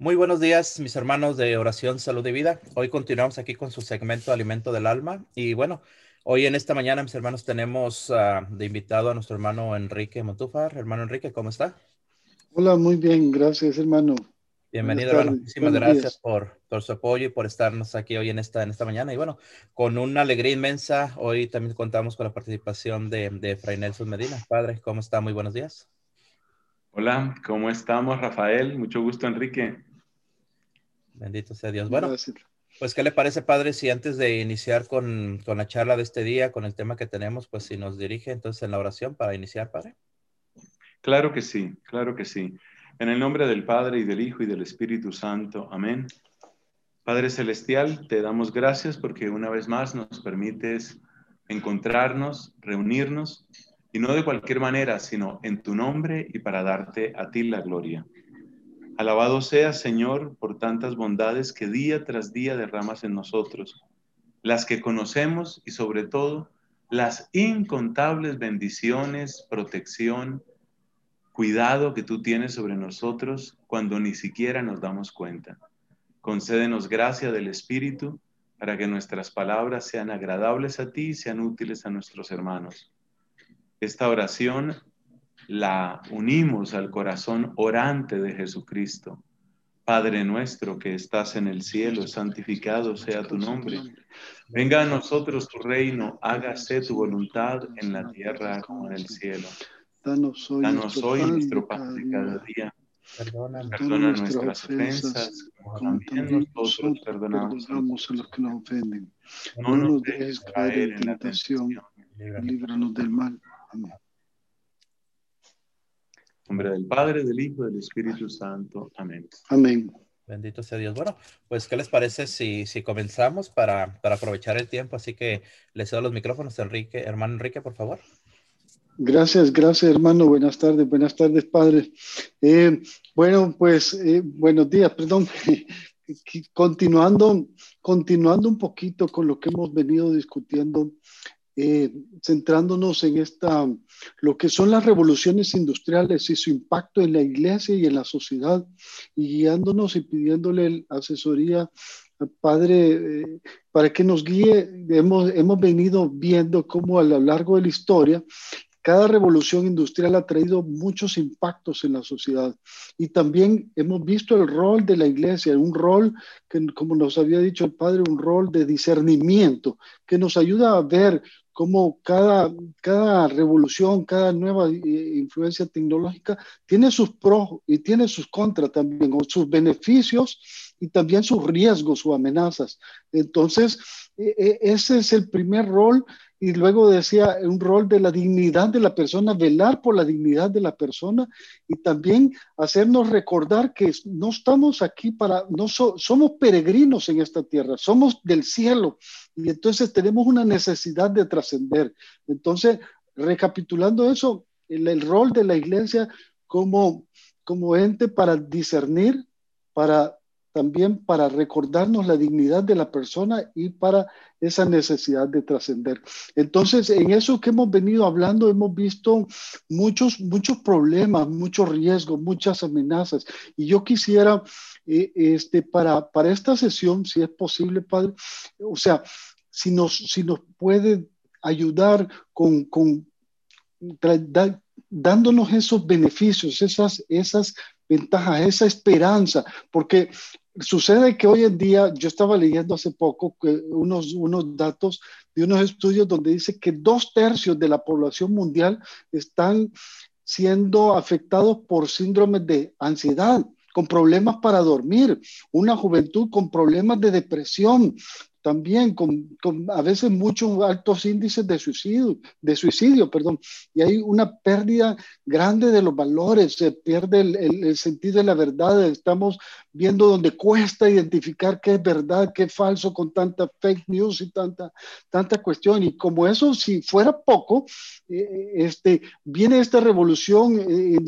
Muy buenos días, mis hermanos de Oración, Salud y Vida. Hoy continuamos aquí con su segmento Alimento del Alma. Y bueno, hoy en esta mañana, mis hermanos, tenemos uh, de invitado a nuestro hermano Enrique Montúfar. Hermano Enrique, ¿cómo está? Hola, muy bien, gracias, hermano. Bienvenido, hermano. Muchísimas gracias por, por, su apoyo y por estarnos aquí hoy en esta, en esta mañana. Y bueno, con una alegría inmensa, hoy también contamos con la participación de, de Fray Nelson Medina. Padre, ¿cómo está? Muy buenos días. Hola, ¿cómo estamos, Rafael? Mucho gusto, Enrique. Bendito sea Dios. Bueno, pues, ¿qué le parece, padre, si antes de iniciar con, con, la charla de este día, con el tema que tenemos, pues si nos dirige entonces en la oración para iniciar, padre? Claro que sí, claro que sí. En el nombre del Padre y del Hijo y del Espíritu Santo. Amén. Padre Celestial, te damos gracias porque una vez más nos permites encontrarnos, reunirnos, y no de cualquier manera, sino en tu nombre y para darte a ti la gloria. Alabado sea, Señor, por tantas bondades que día tras día derramas en nosotros, las que conocemos y sobre todo las incontables bendiciones, protección, cuidado que tú tienes sobre nosotros cuando ni siquiera nos damos cuenta. Concédenos gracia del Espíritu para que nuestras palabras sean agradables a ti y sean útiles a nuestros hermanos. Esta oración la unimos al corazón orante de Jesucristo. Padre nuestro que estás en el cielo, santificado sea tu nombre. Venga a nosotros tu reino, hágase tu voluntad en la tierra como en el cielo. Danos hoy, nuestro pan de cada día. Perdona, nuestras ofensas, como también nosotros perdonamos a los que nos ofenden. No nos dejes caer en la tentación, líbranos del mal. Amén nombre del Padre, del Hijo, del Espíritu Santo. Amén. Amén. Bendito sea Dios. Bueno, pues, ¿qué les parece si, si comenzamos para, para aprovechar el tiempo? Así que les cedo los micrófonos, Enrique. Hermano Enrique, por favor. Gracias, gracias, hermano. Buenas tardes, buenas tardes, padre. Eh, bueno, pues, eh, buenos días, perdón. continuando, continuando un poquito con lo que hemos venido discutiendo eh, centrándonos en esta, lo que son las revoluciones industriales y su impacto en la iglesia y en la sociedad, y guiándonos y pidiéndole asesoría al Padre eh, para que nos guíe. Hemos, hemos venido viendo cómo a lo largo de la historia cada revolución industrial ha traído muchos impactos en la sociedad y también hemos visto el rol de la iglesia, un rol que, como nos había dicho el Padre, un rol de discernimiento que nos ayuda a ver cómo cada, cada revolución, cada nueva eh, influencia tecnológica tiene sus pros y tiene sus contras también, o sus beneficios y también sus riesgos o amenazas. Entonces, e, e, ese es el primer rol y luego decía un rol de la dignidad de la persona, velar por la dignidad de la persona y también hacernos recordar que no estamos aquí para, no somos peregrinos en esta tierra, somos del cielo y entonces tenemos una necesidad de trascender. Entonces, recapitulando eso, el, rol de la iglesia como, como ente para discernir, para también para recordarnos la dignidad de la persona y para esa necesidad de trascender. Entonces, en eso que hemos venido hablando, hemos visto muchos, muchos problemas, muchos riesgos, muchas amenazas. Y yo quisiera, eh, este, para, para esta sesión, si es posible, Padre, o sea, si nos, si nos puede ayudar con, con dándonos esos beneficios, esas, esas ventajas, esa esperanza, porque sucede que hoy en día, yo estaba leyendo hace poco unos, unos datos de unos estudios donde dice que dos tercios de la población mundial están siendo afectados por síndromes de ansiedad, con problemas para dormir, una juventud con problemas de depresión, también con, con, a veces muchos altos índices de suicidio, de suicidio, perdón, y hay una pérdida grande de los valores, se pierde el, el, el, sentido de la verdad, estamos viendo donde cuesta identificar qué es verdad, qué es falso con tanta fake news y tanta, tanta cuestión, y como eso, si fuera poco, eh, este, viene esta revolución eh,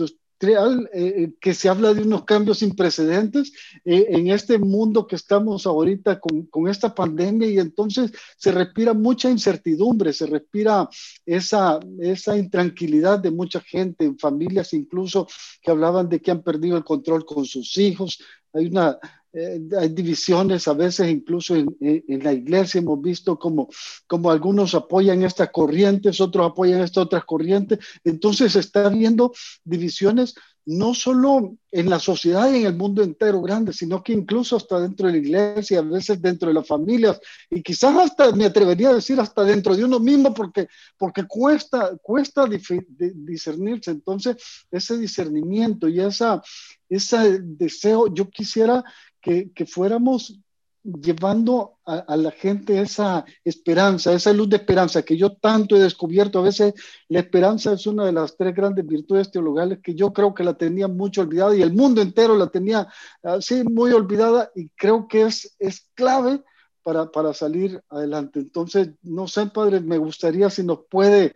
industrial, eh, que se habla de unos cambios sin precedentes eh, en este mundo que estamos ahorita con, con, esta pandemia y entonces se respira mucha incertidumbre, se respira esa, esa intranquilidad de mucha gente, familias incluso que hablaban de que han perdido el control con sus hijos. Hay una, eh, hay divisiones a veces incluso en, en, la iglesia hemos visto como, como algunos apoyan estas corrientes, otros apoyan estas otras corrientes. Entonces se está viendo divisiones no solo en la sociedad y en el mundo entero grande, sino que incluso hasta dentro de la iglesia, a veces dentro de las familias y quizás hasta, me atrevería a decir, hasta dentro de uno mismo, porque, porque cuesta, cuesta discernirse. Entonces, ese discernimiento y esa, ese deseo, yo quisiera que, fuéramos llevando a, la gente esa esperanza, esa luz de esperanza que yo tanto he descubierto. A veces la esperanza es una de las tres grandes virtudes teologales que yo creo que la tenía mucho olvidada y el mundo entero la tenía así muy olvidada y creo que es, es clave para, para salir adelante. Entonces, no sé, padre, me gustaría si nos puede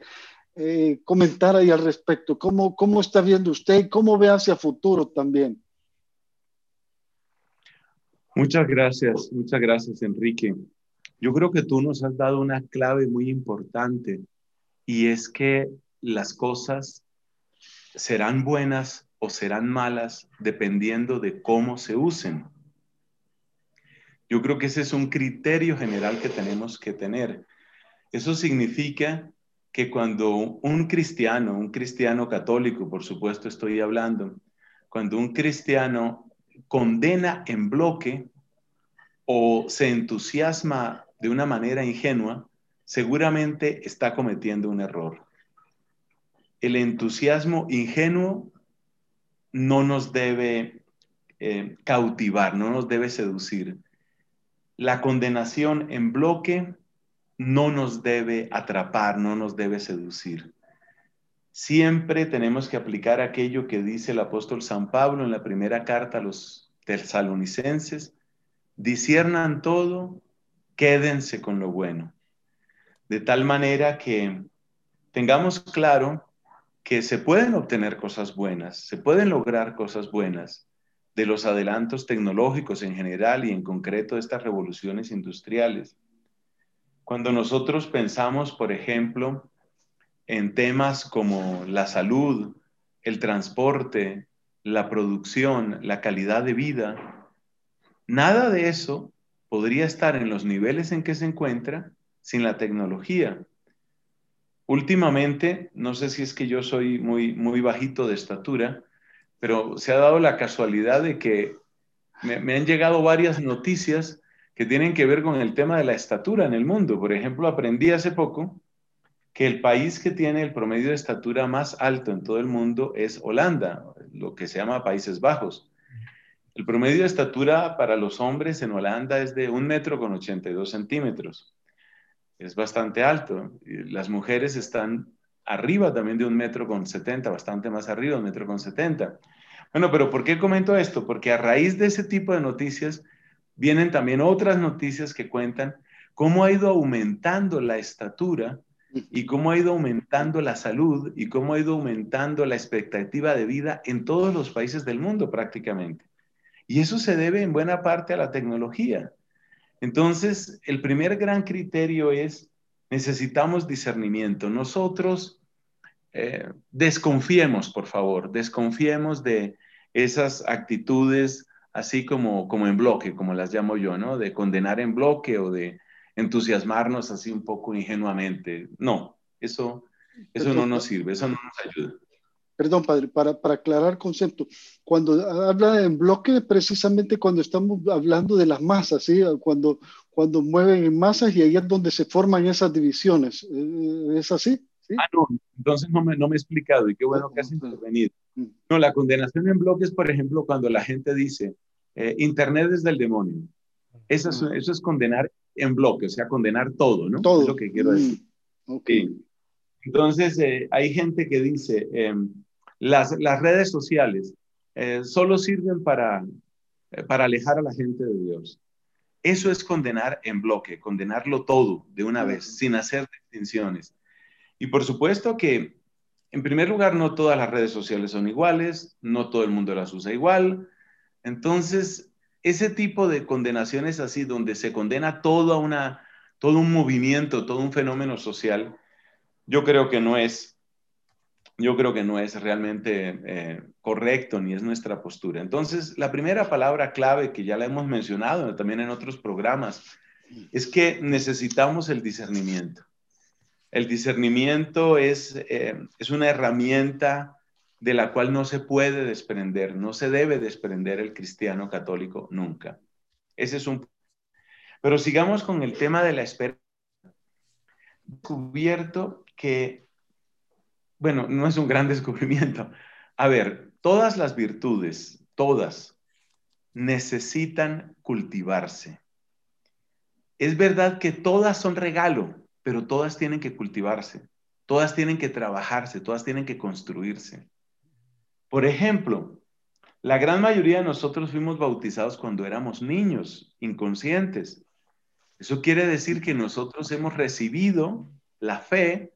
eh, comentar ahí al respecto, cómo, cómo está viendo usted y cómo ve hacia futuro también. Muchas gracias, muchas gracias, Enrique. Yo creo que tú nos has dado una clave muy importante y es que las cosas serán buenas o serán malas dependiendo de cómo se usen. Yo creo que ese es un criterio general que tenemos que tener. Eso significa que cuando un cristiano, un cristiano católico, por supuesto estoy hablando, cuando un cristiano condena en bloque o se entusiasma de una manera ingenua, seguramente está cometiendo un error. El entusiasmo ingenuo no nos debe eh, cautivar, no nos debe seducir. La condenación en bloque no nos debe atrapar, no nos debe seducir. Siempre tenemos que aplicar aquello que dice el apóstol San Pablo en la primera carta a los tesalonicenses, disiernan todo, quédense con lo bueno. De tal manera que tengamos claro que se pueden obtener cosas buenas, se pueden lograr cosas buenas de los adelantos tecnológicos en general y en concreto de estas revoluciones industriales. Cuando nosotros pensamos, por ejemplo, en temas como la salud, el transporte, la producción, la calidad de vida, nada de eso podría estar en los niveles en que se encuentra sin la tecnología. Últimamente, no sé si es que yo soy muy, muy bajito de estatura, pero se ha dado la casualidad de que me, me han llegado varias noticias que tienen que ver con el tema de la estatura en el mundo. Por ejemplo, aprendí hace poco que el país que tiene el promedio de estatura más alto en todo el mundo es Holanda, lo que se llama Países Bajos. El promedio de estatura para los hombres en Holanda es de un metro con 82 centímetros. Es bastante alto. Las mujeres están arriba también de un metro con 70, bastante más arriba, un metro con 70. Bueno, pero ¿por qué comento esto? Porque a raíz de ese tipo de noticias vienen también otras noticias que cuentan cómo ha ido aumentando la estatura y cómo ha ido aumentando la salud y cómo ha ido aumentando la expectativa de vida en todos los países del mundo prácticamente. Y eso se debe en buena parte a la tecnología. Entonces, el primer gran criterio es, necesitamos discernimiento. Nosotros eh, desconfiemos, por favor, desconfiemos de esas actitudes así como, como en bloque, como las llamo yo, ¿no? De condenar en bloque o de entusiasmarnos así un poco ingenuamente. No, eso, eso no nos sirve, eso no nos ayuda. Perdón, padre, para, para aclarar concepto. Cuando habla en bloque, precisamente cuando estamos hablando de las masas, ¿sí? Cuando, cuando mueven en masas y ahí es donde se forman esas divisiones. Eh, ¿Es así? ¿Sí? Ah, no, entonces no me, no me he explicado y qué bueno que has intervenido. Mm. No, la condenación en bloques, por ejemplo, cuando la gente dice, eh, Internet es del demonio. Eso es, eso es condenar en bloque, o sea, condenar todo, ¿no? Todo. Es lo que quiero decir. Mm, okay. Entonces, eh, hay gente que dice, eh, las, las, redes sociales eh, solo sirven para, eh, para alejar a la gente de Dios. Eso es condenar en bloque, condenarlo todo de una vez, sin hacer distinciones. Y por supuesto que en primer lugar, no todas las redes sociales son iguales, no todo el mundo las usa igual. Entonces, ese tipo de condenaciones así, donde se condena toda una, todo un movimiento, todo un fenómeno social, yo creo que no es, yo creo que no es realmente eh, correcto ni es nuestra postura. Entonces, la primera palabra clave que ya la hemos mencionado también en otros programas es que necesitamos el discernimiento. El discernimiento es, eh, es una herramienta de la cual no se puede desprender, no se debe desprender el cristiano católico nunca. Ese es un... Pero sigamos con el tema de la esperanza. Descubierto que, bueno, no es un gran descubrimiento. A ver, todas las virtudes, todas, necesitan cultivarse. Es verdad que todas son regalo, pero todas tienen que cultivarse, todas tienen que trabajarse, todas tienen que construirse. Por ejemplo, la gran mayoría de nosotros fuimos bautizados cuando éramos niños, inconscientes. Eso quiere decir que nosotros hemos recibido la fe,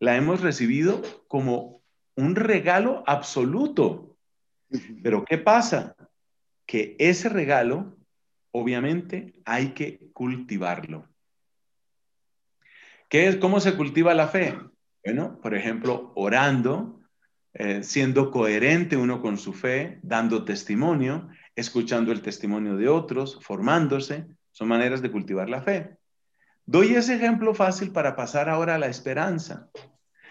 la hemos recibido como un regalo absoluto. Pero ¿qué pasa? Que ese regalo, obviamente, hay que cultivarlo. ¿Qué es, ¿Cómo se cultiva la fe? Bueno, por ejemplo, orando, eh, siendo coherente uno con su fe, dando testimonio, escuchando el testimonio de otros, formándose, son maneras de cultivar la fe. Doy ese ejemplo fácil para pasar ahora a la esperanza.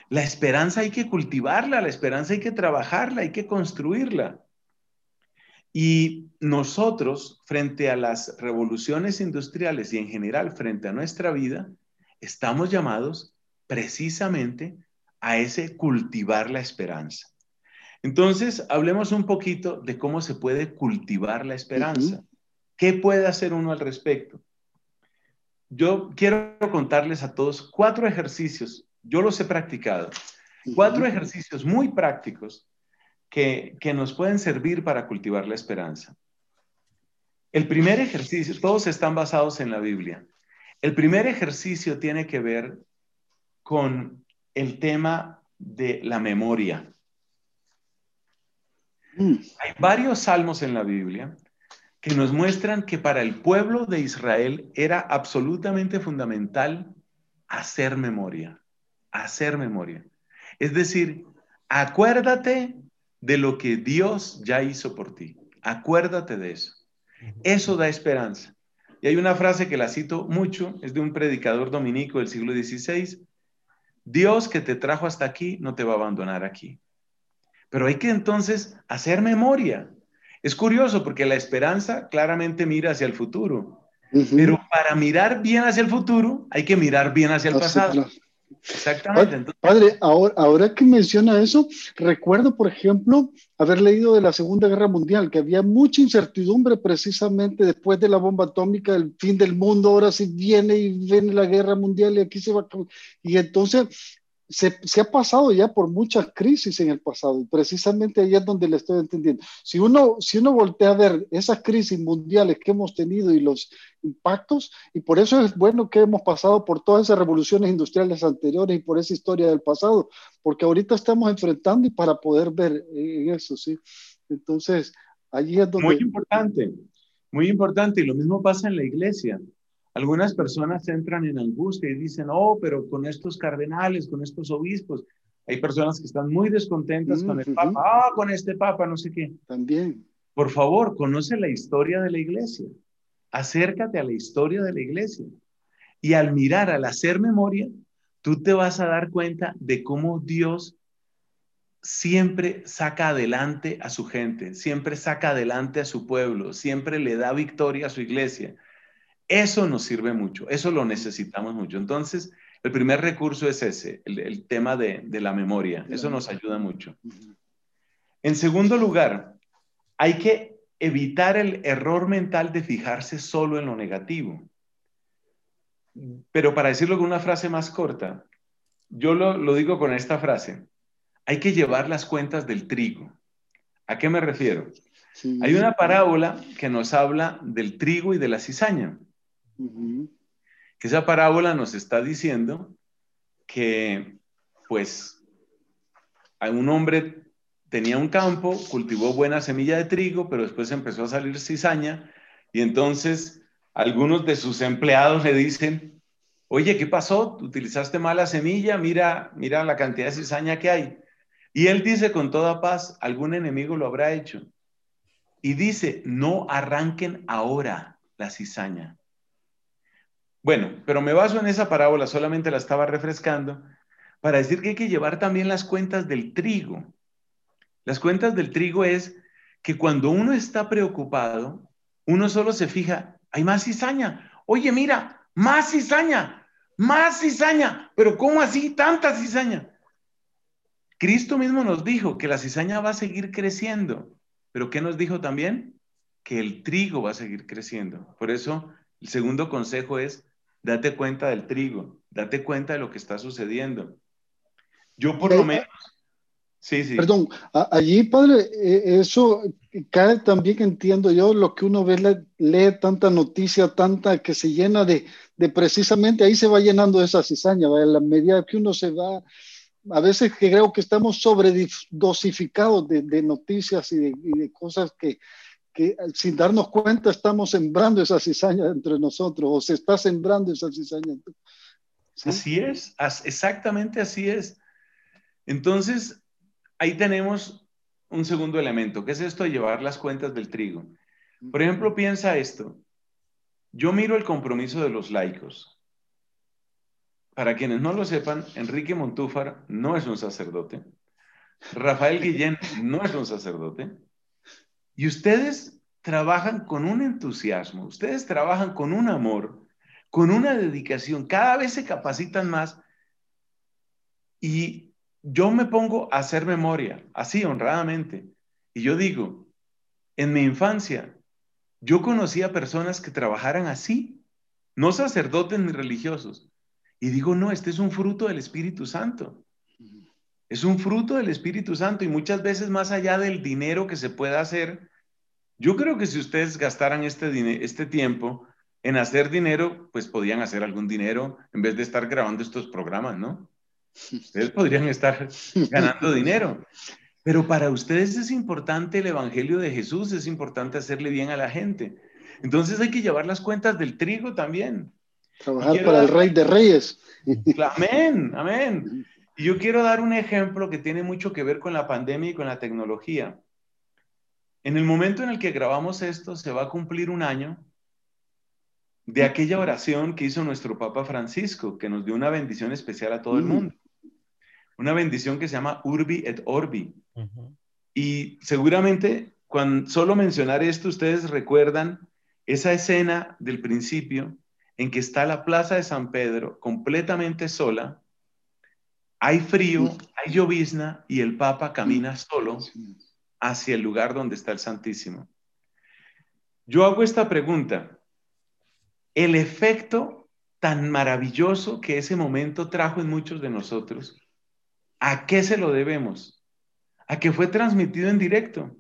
La esperanza hay que cultivarla, la esperanza hay que trabajarla, hay que construirla. Y nosotros, frente a las revoluciones industriales y en general frente a nuestra vida, estamos llamados precisamente a ese cultivar la esperanza. Entonces, hablemos un poquito de cómo se puede cultivar la esperanza. ¿Qué puede hacer uno al respecto? Yo quiero contarles a todos cuatro ejercicios, yo los he practicado, cuatro ejercicios muy prácticos que, que nos pueden servir para cultivar la esperanza. El primer ejercicio, todos están basados en la Biblia. El primer ejercicio tiene que ver con el tema de la memoria. Mm. Hay varios salmos en la Biblia que nos muestran que para el pueblo de Israel era absolutamente fundamental hacer memoria, hacer memoria. Es decir, acuérdate de lo que Dios ya hizo por ti. Acuérdate de eso. Eso da esperanza. Y hay una frase que la cito mucho, es de un predicador dominico del siglo XVI, Dios que te trajo hasta aquí no te va a abandonar aquí. Pero hay que entonces hacer memoria. Es curioso porque la esperanza claramente mira hacia el futuro, pero para mirar bien hacia el futuro hay que mirar bien hacia el pasado. Exactamente. Padre, ahora, ahora que menciona eso, recuerdo, por ejemplo, haber leído de la Segunda Guerra Mundial, que había mucha incertidumbre precisamente después de la bomba atómica, el fin del mundo, ahora sí viene y viene la guerra mundial y aquí se va. Y entonces se, ha pasado ya por muchas crisis en el pasado precisamente ahí es donde le estoy entendiendo. Si uno, si uno voltea a ver esas crisis mundiales que hemos tenido y los impactos, y por eso es bueno que hemos pasado por todas esas revoluciones industriales anteriores y por esa historia del pasado, porque ahorita estamos enfrentando y para poder ver en eso, ¿sí? Entonces, allí es donde... Muy importante, muy importante, y lo mismo pasa en la iglesia. Algunas personas entran en angustia y dicen, oh, pero con estos cardenales, con estos obispos, hay personas que están muy descontentas con el Papa, ah, con este Papa, no sé qué. También. Por favor, conoce la historia de la iglesia. Acércate a la historia de la iglesia. Y al mirar, al hacer memoria, tú te vas a dar cuenta de cómo Dios siempre saca adelante a su gente, siempre saca adelante a su pueblo, siempre le da victoria a su iglesia. Eso nos sirve mucho, eso lo necesitamos mucho. Entonces, el primer recurso es ese, el, tema de, la memoria. Eso nos ayuda mucho. En segundo lugar, hay que evitar el error mental de fijarse solo en lo negativo. Pero para decirlo con una frase más corta, yo lo, digo con esta frase. Hay que llevar las cuentas del trigo. ¿A qué me refiero? Hay una parábola que nos habla del trigo y de la cizaña. Que esa parábola nos está diciendo que, pues, un hombre tenía un campo, cultivó buena semilla de trigo, pero después empezó a salir cizaña y entonces algunos de sus empleados le dicen, oye, ¿qué pasó? Utilizaste mala semilla, mira, mira la cantidad de cizaña que hay. Y él dice con toda paz, algún enemigo lo habrá hecho. Y dice, no arranquen ahora la cizaña. Bueno, pero me baso en esa parábola, solamente la estaba refrescando, para decir que hay que llevar también las cuentas del trigo. Las cuentas del trigo es que cuando uno está preocupado, uno solo se fija, hay más cizaña. Oye, mira, más cizaña, más cizaña. Pero ¿cómo así tanta cizaña? Cristo mismo nos dijo que la cizaña va a seguir creciendo. Pero ¿qué nos dijo también? Que el trigo va a seguir creciendo. Por eso, el segundo consejo es, date cuenta del trigo, date cuenta de lo que está sucediendo. Yo por lo menos Sí, sí. Perdón, allí, padre, e, eso cae también, entiendo yo, lo que uno ve, lee, tanta noticia, tanta que se llena de, de precisamente ahí se va llenando esa cizaña, a la medida que uno se va, a veces creo que estamos sobredosificados de, de noticias y de, y de cosas que, que, sin darnos cuenta estamos sembrando esa cizaña entre nosotros, o se está sembrando esa cizaña. Así es, exactamente así es. Entonces, ahí tenemos un segundo elemento, que es esto de llevar las cuentas del trigo. Por ejemplo, piensa esto. Yo miro el compromiso de los laicos. Para quienes no lo sepan, Enrique Montúfar no es un sacerdote. Rafael Guillén no es un sacerdote. Y ustedes trabajan con un entusiasmo, ustedes trabajan con un amor, con una dedicación, cada vez se capacitan más. Y yo me pongo a hacer memoria, así honradamente, y yo digo, en mi infancia, yo conocía personas que trabajaran así, no sacerdotes ni religiosos, y digo, no, este es un fruto del Espíritu Santo. Es un fruto del Espíritu Santo y muchas veces más allá del dinero que se pueda hacer, yo creo que si ustedes gastaran este, este tiempo en hacer dinero, pues podían hacer algún dinero en vez de estar grabando estos programas, ¿no? Ustedes podrían estar ganando dinero. Pero para ustedes es importante el Evangelio de Jesús, es importante hacerle bien a la gente. Entonces hay que llevar las cuentas del trigo también. Trabajar para el Rey de Reyes. Amén, amén. Y yo quiero dar un ejemplo que tiene mucho que ver con la pandemia y con la tecnología. En el momento en el que grabamos esto, se va a cumplir un año de aquella oración que hizo nuestro Papa Francisco, que nos dio una bendición especial a todo el mm. mundo. Una bendición que se llama Urbi et Orbi. Y seguramente, cuando solo mencionar esto, ustedes recuerdan esa escena del principio en que está la plaza de San Pedro completamente sola, hay frío, hay llovizna y el Papa camina mm. solo hacia el lugar donde está el Santísimo. Yo hago esta pregunta el efecto tan maravilloso que ese momento trajo en muchos de nosotros, ¿a qué se lo debemos? A que fue transmitido en directo.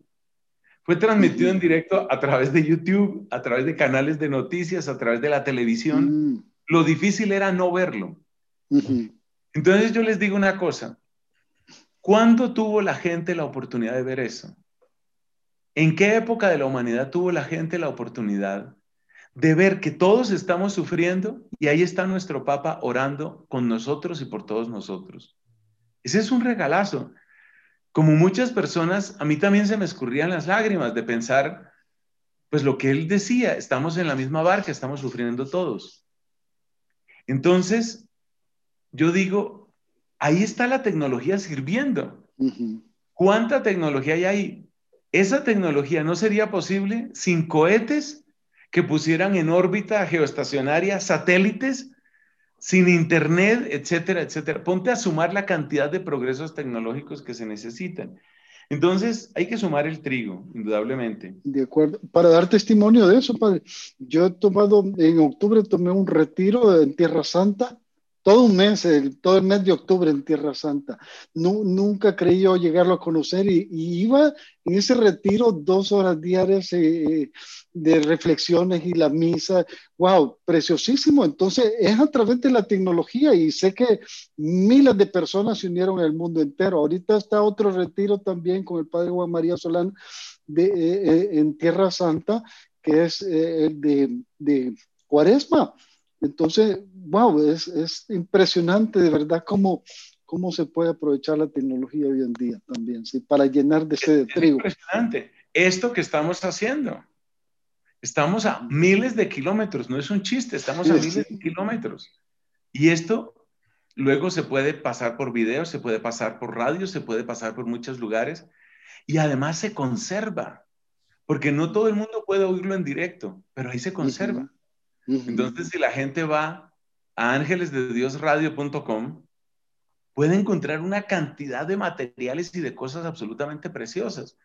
Fue transmitido en directo a través de YouTube, a través de canales de noticias, a través de la televisión. Mm. Lo difícil era no verlo. Entonces yo les digo una cosa. ¿Cuándo tuvo la gente la oportunidad de ver eso? ¿En qué época de la humanidad tuvo la gente la oportunidad de ver que todos estamos sufriendo y ahí está nuestro Papa orando con nosotros y por todos nosotros. Ese es un regalazo. Como muchas personas, a mí también se me escurrían las lágrimas de pensar, pues lo que él decía, estamos en la misma barca, estamos sufriendo todos. Entonces, yo digo, ahí está la tecnología sirviendo. ¿Cuánta tecnología hay ahí? Esa tecnología no sería posible sin cohetes que pusieran en órbita geoestacionaria satélites sin internet, etcétera, etcétera. Ponte a sumar la cantidad de progresos tecnológicos que se necesitan. Entonces, hay que sumar el trigo, indudablemente. De acuerdo. Para dar testimonio de eso, padre, yo he tomado, en octubre tomé un retiro en Tierra Santa, todo un mes, todo el mes de octubre en Tierra Santa. nunca creí yo llegarlo a conocer y, iba en ese retiro dos horas diarias eh, de reflexiones y la misa. ¡Wow! Preciosísimo. Entonces es a través de la tecnología y sé que miles de personas se unieron al mundo entero. Ahorita está otro retiro también con el Padre Juan María Solán de, eh, eh, en Tierra Santa, que es el de, de Cuaresma. Entonces, wow, es, es impresionante de verdad cómo, cómo se puede aprovechar la tecnología hoy en día también, ¿sí? para llenar de sed de trigo. Impresionante. Esto que estamos haciendo. Estamos a miles de kilómetros, no es un chiste, estamos a miles de kilómetros. Y esto luego se puede pasar por video, se puede pasar por radio, se puede pasar por muchos lugares y además se conserva, porque no todo el mundo puede oírlo en directo, pero ahí se conserva. Entonces, si la gente va a ángelesdediosradio.com, puede encontrar una cantidad de materiales y de cosas absolutamente preciosas.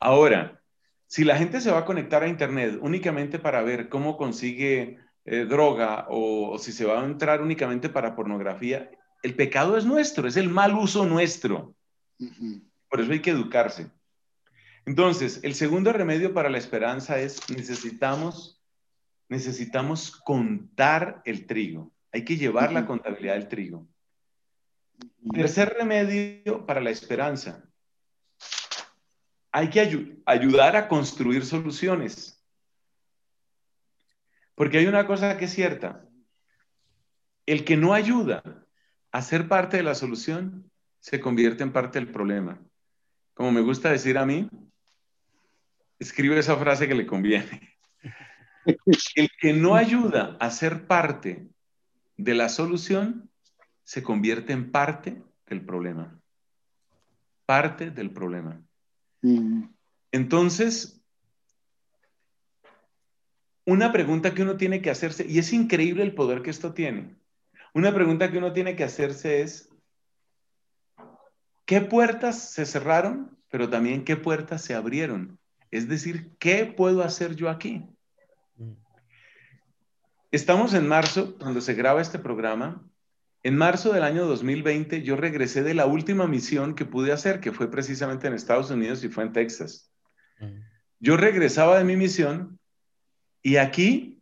Ahora, si la gente se va a conectar a Internet únicamente para ver cómo consigue eh, droga o, si se va a entrar únicamente para pornografía, el pecado es nuestro, es el mal uso nuestro. Por eso hay que educarse. Entonces, el segundo remedio para la esperanza es necesitamos necesitamos contar el trigo. Hay que llevar la contabilidad del trigo. Tercer remedio para la esperanza. Hay que ayudar a construir soluciones. Porque hay una cosa que es cierta. El que no ayuda a ser parte de la solución se convierte en parte del problema. Como me gusta decir a mí, escribe esa frase que le conviene. El que no ayuda a ser parte de la solución se convierte en parte del problema. Parte del problema. Mm. Entonces, una pregunta que uno tiene que hacerse, y es increíble el poder que esto tiene, una pregunta que uno tiene que hacerse es, ¿qué puertas se cerraron, pero también qué puertas se abrieron? Es decir, ¿qué puedo hacer yo aquí? Estamos en marzo, cuando se graba este programa. En marzo del año 2020 yo regresé de la última misión que pude hacer, que fue precisamente en Estados Unidos y fue en Texas. Yo regresaba de mi misión y aquí,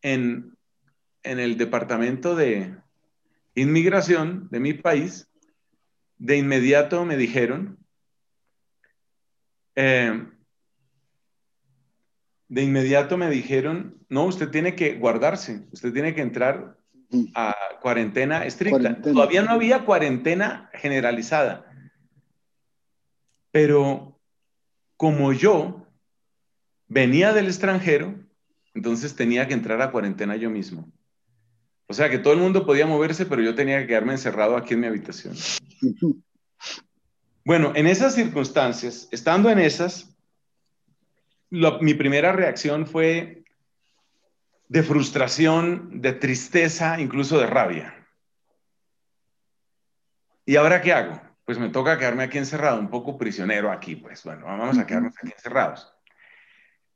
en, en el departamento de inmigración de mi país, de inmediato me dijeron, eh, de inmediato me dijeron, no, usted tiene que guardarse, usted tiene que entrar a cuarentena estricta. Todavía no había cuarentena generalizada. Pero como yo venía del extranjero, entonces tenía que entrar a cuarentena yo mismo. O sea que todo el mundo podía moverse, pero yo tenía que quedarme encerrado aquí en mi habitación. Bueno, en esas circunstancias, estando en esas, mi primera reacción fue de frustración, de tristeza, incluso de rabia. ¿Y ahora qué hago? Pues me toca quedarme aquí encerrado, un poco prisionero aquí, pues bueno, vamos a quedarnos aquí encerrados.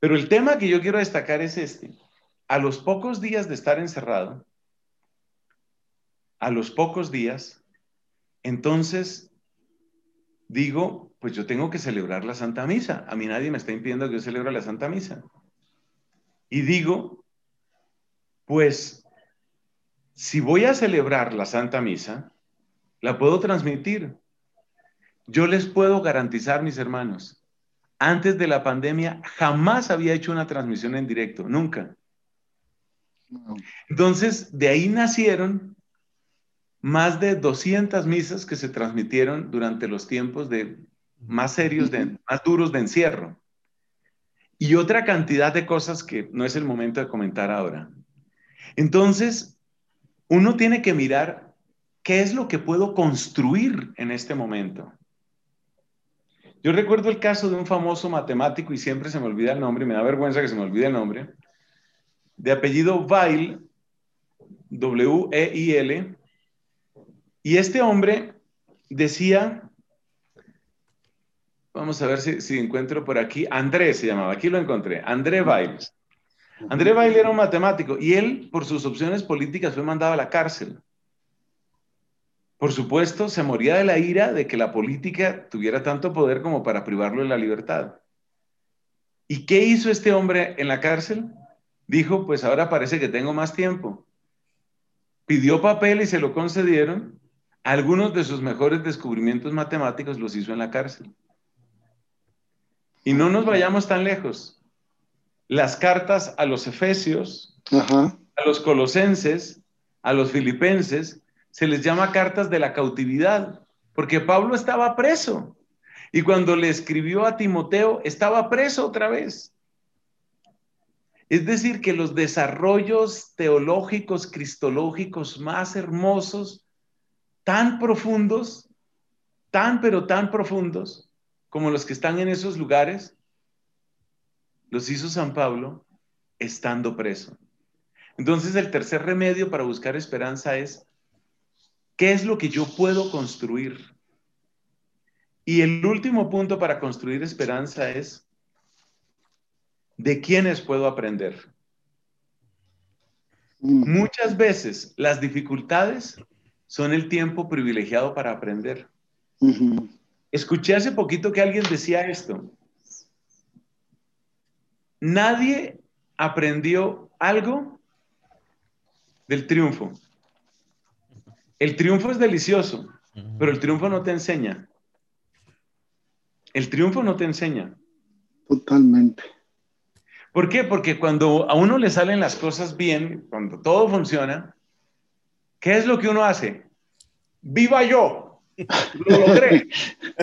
Pero el tema que yo quiero destacar es este. A los pocos días de estar encerrado, a los pocos días, entonces digo, pues yo tengo que celebrar la Santa Misa. A mí nadie me está impidiendo que yo celebre la Santa Misa. Y digo, pues, si voy a celebrar la Santa Misa, la puedo transmitir. Yo les puedo garantizar, mis hermanos, antes de la pandemia jamás había hecho una transmisión en directo, nunca. Entonces, de ahí nacieron más de 200 misas que se transmitieron durante los tiempos de más serios, de, más duros de encierro. Y otra cantidad de cosas que no es el momento de comentar ahora. Entonces, uno tiene que mirar qué es lo que puedo construir en este momento. Yo recuerdo el caso de un famoso matemático, y siempre se me olvida el nombre, me da vergüenza que se me olvide el nombre, de apellido Weil, W-E-I-L, y este hombre decía Vamos a ver si, encuentro por aquí. André se llamaba, aquí lo encontré. André Weil. André Weil era un matemático y él, por sus opciones políticas, fue mandado a la cárcel. por supuesto, se moría de la ira de que la política tuviera tanto poder como para privarlo de la libertad. ¿Y qué hizo este hombre en la cárcel? Dijo, pues ahora parece que tengo más tiempo. Pidió papel y se lo concedieron. Algunos de sus mejores descubrimientos matemáticos los hizo en la cárcel. Y no nos vayamos tan lejos. Las cartas a los efesios, a los colosenses, a los filipenses, se les llama cartas de la cautividad, porque Pablo estaba preso. Y cuando le escribió a Timoteo, estaba preso otra vez. Es decir, que los desarrollos teológicos, cristológicos más hermosos, tan profundos, tan pero tan profundos, como los que están en esos lugares, los hizo San Pablo estando preso. Entonces el tercer remedio para buscar esperanza es, ¿qué es lo que yo puedo construir? Y el último punto para construir esperanza es, ¿de quiénes puedo aprender? Mm. Muchas veces las dificultades son el tiempo privilegiado para aprender. Escuché hace poquito que alguien decía esto. Nadie aprendió algo del triunfo. El triunfo es delicioso, pero el triunfo no te enseña. El triunfo no te enseña. Totalmente. ¿Por qué? Porque cuando a uno le salen las cosas bien, cuando todo funciona, ¿qué es lo que uno hace? Viva yo. Lo logré.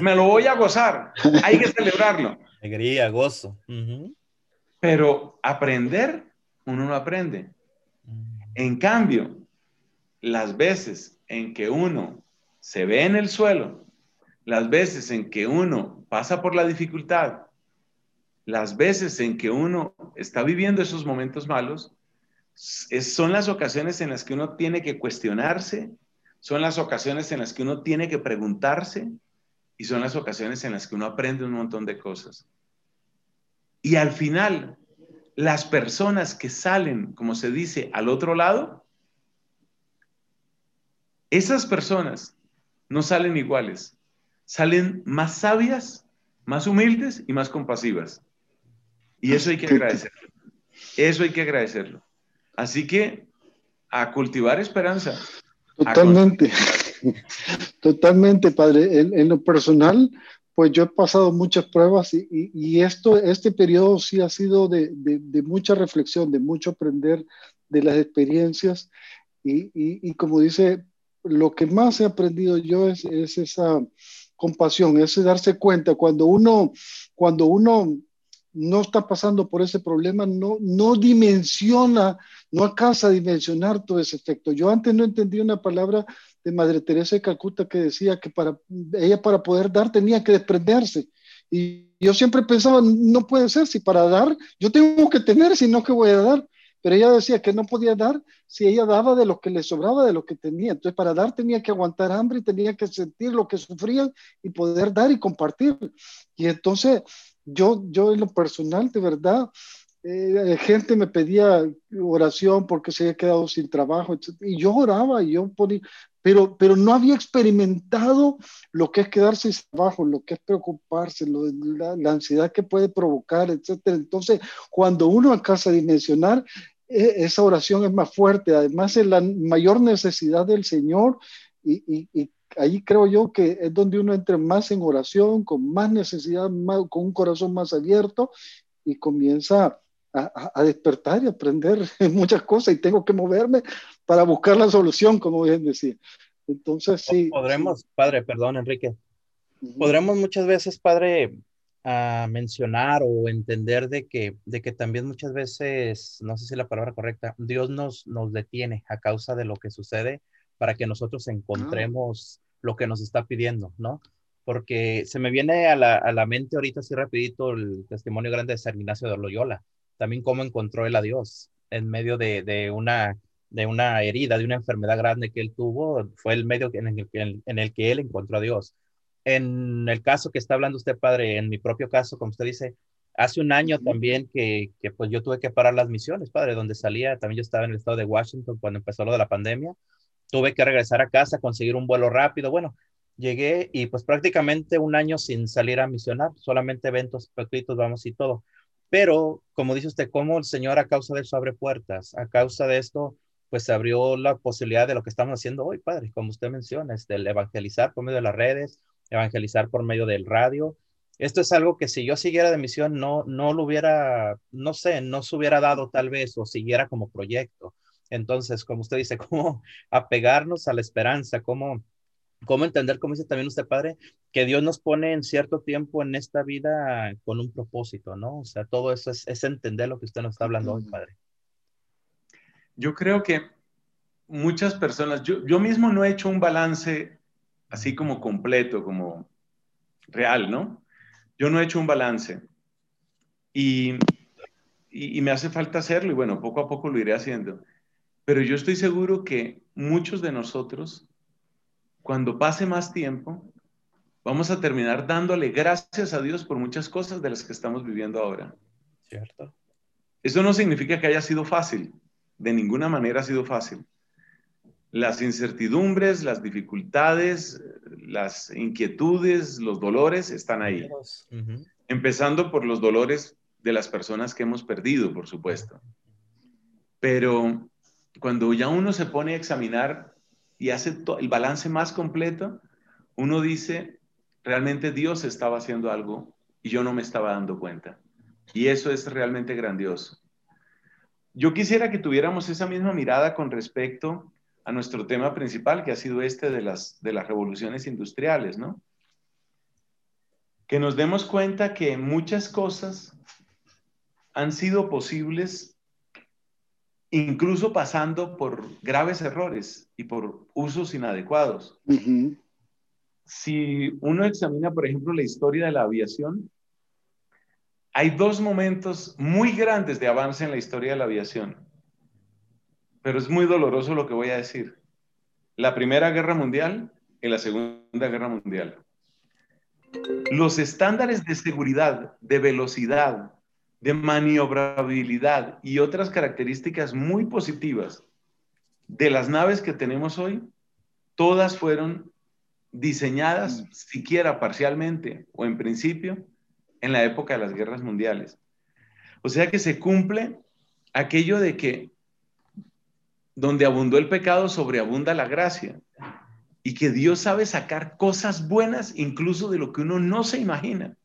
Me lo voy a gozar. Hay que celebrarlo. Alegría, gozo. Pero aprender, uno no aprende. En cambio, las veces en que uno se ve en el suelo, las veces en que uno pasa por la dificultad, las veces en que uno está viviendo esos momentos malos, son las ocasiones en las que uno tiene que cuestionarse, son las ocasiones en las que uno tiene que preguntarse y son las ocasiones en las que uno aprende un montón de cosas. Y al final, las personas que salen, como se dice, al otro lado, esas personas no salen iguales, salen más sabias, más humildes y más compasivas. Y eso hay que agradecerlo. Eso hay que agradecerlo. Así que a cultivar esperanza. Totalmente. Totalmente, padre. En, lo personal, pues yo he pasado muchas pruebas y, esto, este periodo sí ha sido de, mucha reflexión, de mucho aprender de las experiencias. Y, como dice, lo que más he aprendido yo es, es esa compasión, ese darse cuenta cuando uno, cuando uno no está pasando por ese problema, no, no dimensiona, no alcanza a dimensionar todo ese efecto. Yo antes no entendía una palabra de Madre Teresa de Calcuta que decía que para ella para poder dar tenía que desprenderse. Y yo siempre pensaba, no puede ser, si para dar, yo tengo que tener, si no, que voy a dar? Pero ella decía que no podía dar si ella daba de lo que le sobraba, de lo que tenía. Entonces, para dar tenía que aguantar hambre y tenía que sentir lo que sufrían y poder dar y compartir. Y entonces, yo, yo en lo personal, de verdad, eh, gente me pedía oración porque se había quedado sin trabajo, y yo oraba y yo ponía, pero, pero no había experimentado lo que es quedarse sin trabajo, lo que es preocuparse, la, ansiedad que puede provocar, etc. Entonces, cuando uno alcanza a dimensionar, e, esa oración es más fuerte, además es la mayor necesidad del Señor y ahí creo yo que es donde uno entra más en oración, con más necesidad, con un corazón más abierto y comienza a, a, despertar y aprender muchas cosas y tengo que moverme para buscar la solución, como bien decía. Entonces, sí. Podremos, padre, perdón, Enrique. Podremos muchas veces, padre, a mencionar o entender de que, de que también muchas veces, no sé si la palabra correcta, Dios nos, nos detiene a causa de lo que sucede para que nosotros ah. encontremos lo que nos está pidiendo, ¿no? Porque se me viene a la, a la mente ahorita así rapidito el testimonio grande de San Ignacio de Loyola, también cómo encontró él a Dios en medio de, de, una, de una herida, de una enfermedad grande que él tuvo, fue el medio en el, en el que él encontró a Dios. En el caso que está hablando usted, padre, en mi propio caso, como usted dice, hace un año también que, que, pues yo tuve que parar las misiones, padre, donde salía, también yo estaba en el estado de Washington cuando empezó lo de la pandemia, tuve que regresar a casa, conseguir un vuelo rápido. Bueno, llegué y pues prácticamente un año sin salir a misionar, solamente eventos gratuitos, vamos y todo. Pero, como dice usted, cómo el Señor a causa de eso abre puertas, a causa de esto, pues se abrió la posibilidad de lo que estamos haciendo hoy, Padre, como usted menciona, es del evangelizar por medio de las redes, evangelizar por medio del radio. Esto es algo que si yo siguiera de misión, no, no lo hubiera, no sé, no se hubiera dado tal vez o siguiera como proyecto. Entonces, como usted dice, cómo apegarnos a la esperanza, cómo cómo entender, como dice también usted, padre, que Dios nos pone en cierto tiempo en esta vida con un propósito, ¿no? O sea, todo eso es, entender lo que usted nos está hablando hoy, padre. Yo creo que muchas personas, yo, yo mismo no he hecho un balance así como completo, como real, ¿no? Yo no he hecho un balance. Y, y, y, me hace falta hacerlo y bueno, poco a poco lo iré haciendo. Pero yo estoy seguro que muchos de nosotros cuando pase más tiempo, vamos a terminar dándole gracias a Dios por muchas cosas de las que estamos viviendo ahora. Cierto. Eso no significa que haya sido fácil, de ninguna manera ha sido fácil. Las incertidumbres, las dificultades, las inquietudes, los dolores están ahí. Empezando por los dolores de las personas que hemos perdido, por supuesto. Pero cuando ya uno se pone a examinar y hace el balance más completo, uno dice, realmente Dios estaba haciendo algo y yo no me estaba dando cuenta. Y eso es realmente grandioso. Yo quisiera que tuviéramos esa misma mirada con respecto a nuestro tema principal, que ha sido este de las, de las revoluciones industriales, ¿no? Que nos demos cuenta que muchas cosas han sido posibles incluso pasando por graves errores y por usos inadecuados. Si uno examina, por ejemplo, la historia de la aviación, hay dos momentos muy grandes de avance en la historia de la aviación, pero es muy doloroso lo que voy a decir. La Primera Guerra Mundial y la Segunda Guerra Mundial. Los estándares de seguridad, de velocidad, de maniobrabilidad y otras características muy positivas de las naves que tenemos hoy, todas fueron diseñadas, mm. siquiera parcialmente o en principio, en la época de las guerras mundiales. O sea que se cumple aquello de que donde abundó el pecado, sobreabunda la gracia. Y que Dios sabe sacar cosas buenas incluso de lo que uno no se imagina.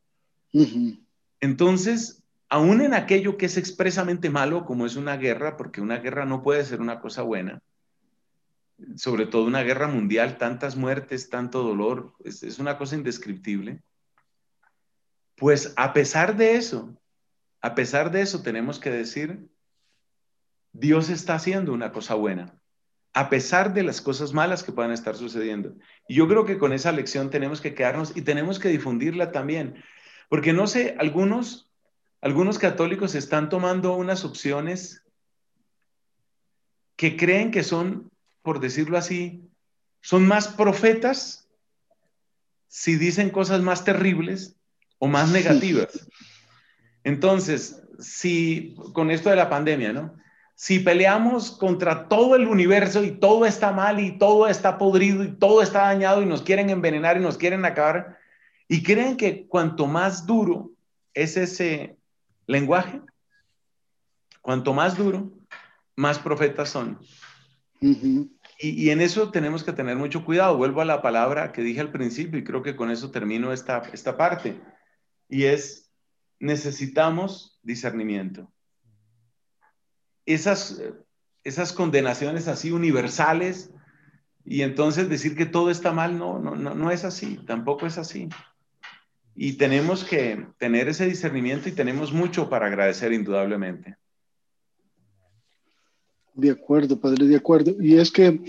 Entonces, aún en aquello que es expresamente malo, como es una guerra, porque una guerra no puede ser una cosa buena, sobre todo una guerra mundial, tantas muertes, tanto dolor, es, una cosa indescriptible. Pues a pesar de eso, a pesar de eso tenemos que decir, Dios está haciendo una cosa buena, a pesar de las cosas malas que puedan estar sucediendo. Y yo creo que con esa lección tenemos que quedarnos y tenemos que difundirla también, porque no sé, algunos algunos católicos están tomando unas opciones que creen que son, por decirlo así, son más profetas si dicen cosas más terribles o más negativas. Entonces, si con esto de la pandemia, ¿no? Si peleamos contra todo el universo y todo está mal y todo está podrido y todo está dañado y nos quieren envenenar y nos quieren acabar, y creen que cuanto más duro es ese lenguaje, cuanto más duro, más profetas son. y, en eso tenemos que tener mucho cuidado. Vuelvo a la palabra que dije al principio y creo que con eso termino esta, esta parte. Y es, necesitamos discernimiento. Esas, esas condenaciones así universales y entonces decir que todo está mal, no, no, no, no es así, tampoco es así. Y tenemos que tener ese discernimiento y tenemos mucho para agradecer indudablemente. De acuerdo, padre, de acuerdo. Y es que, eh,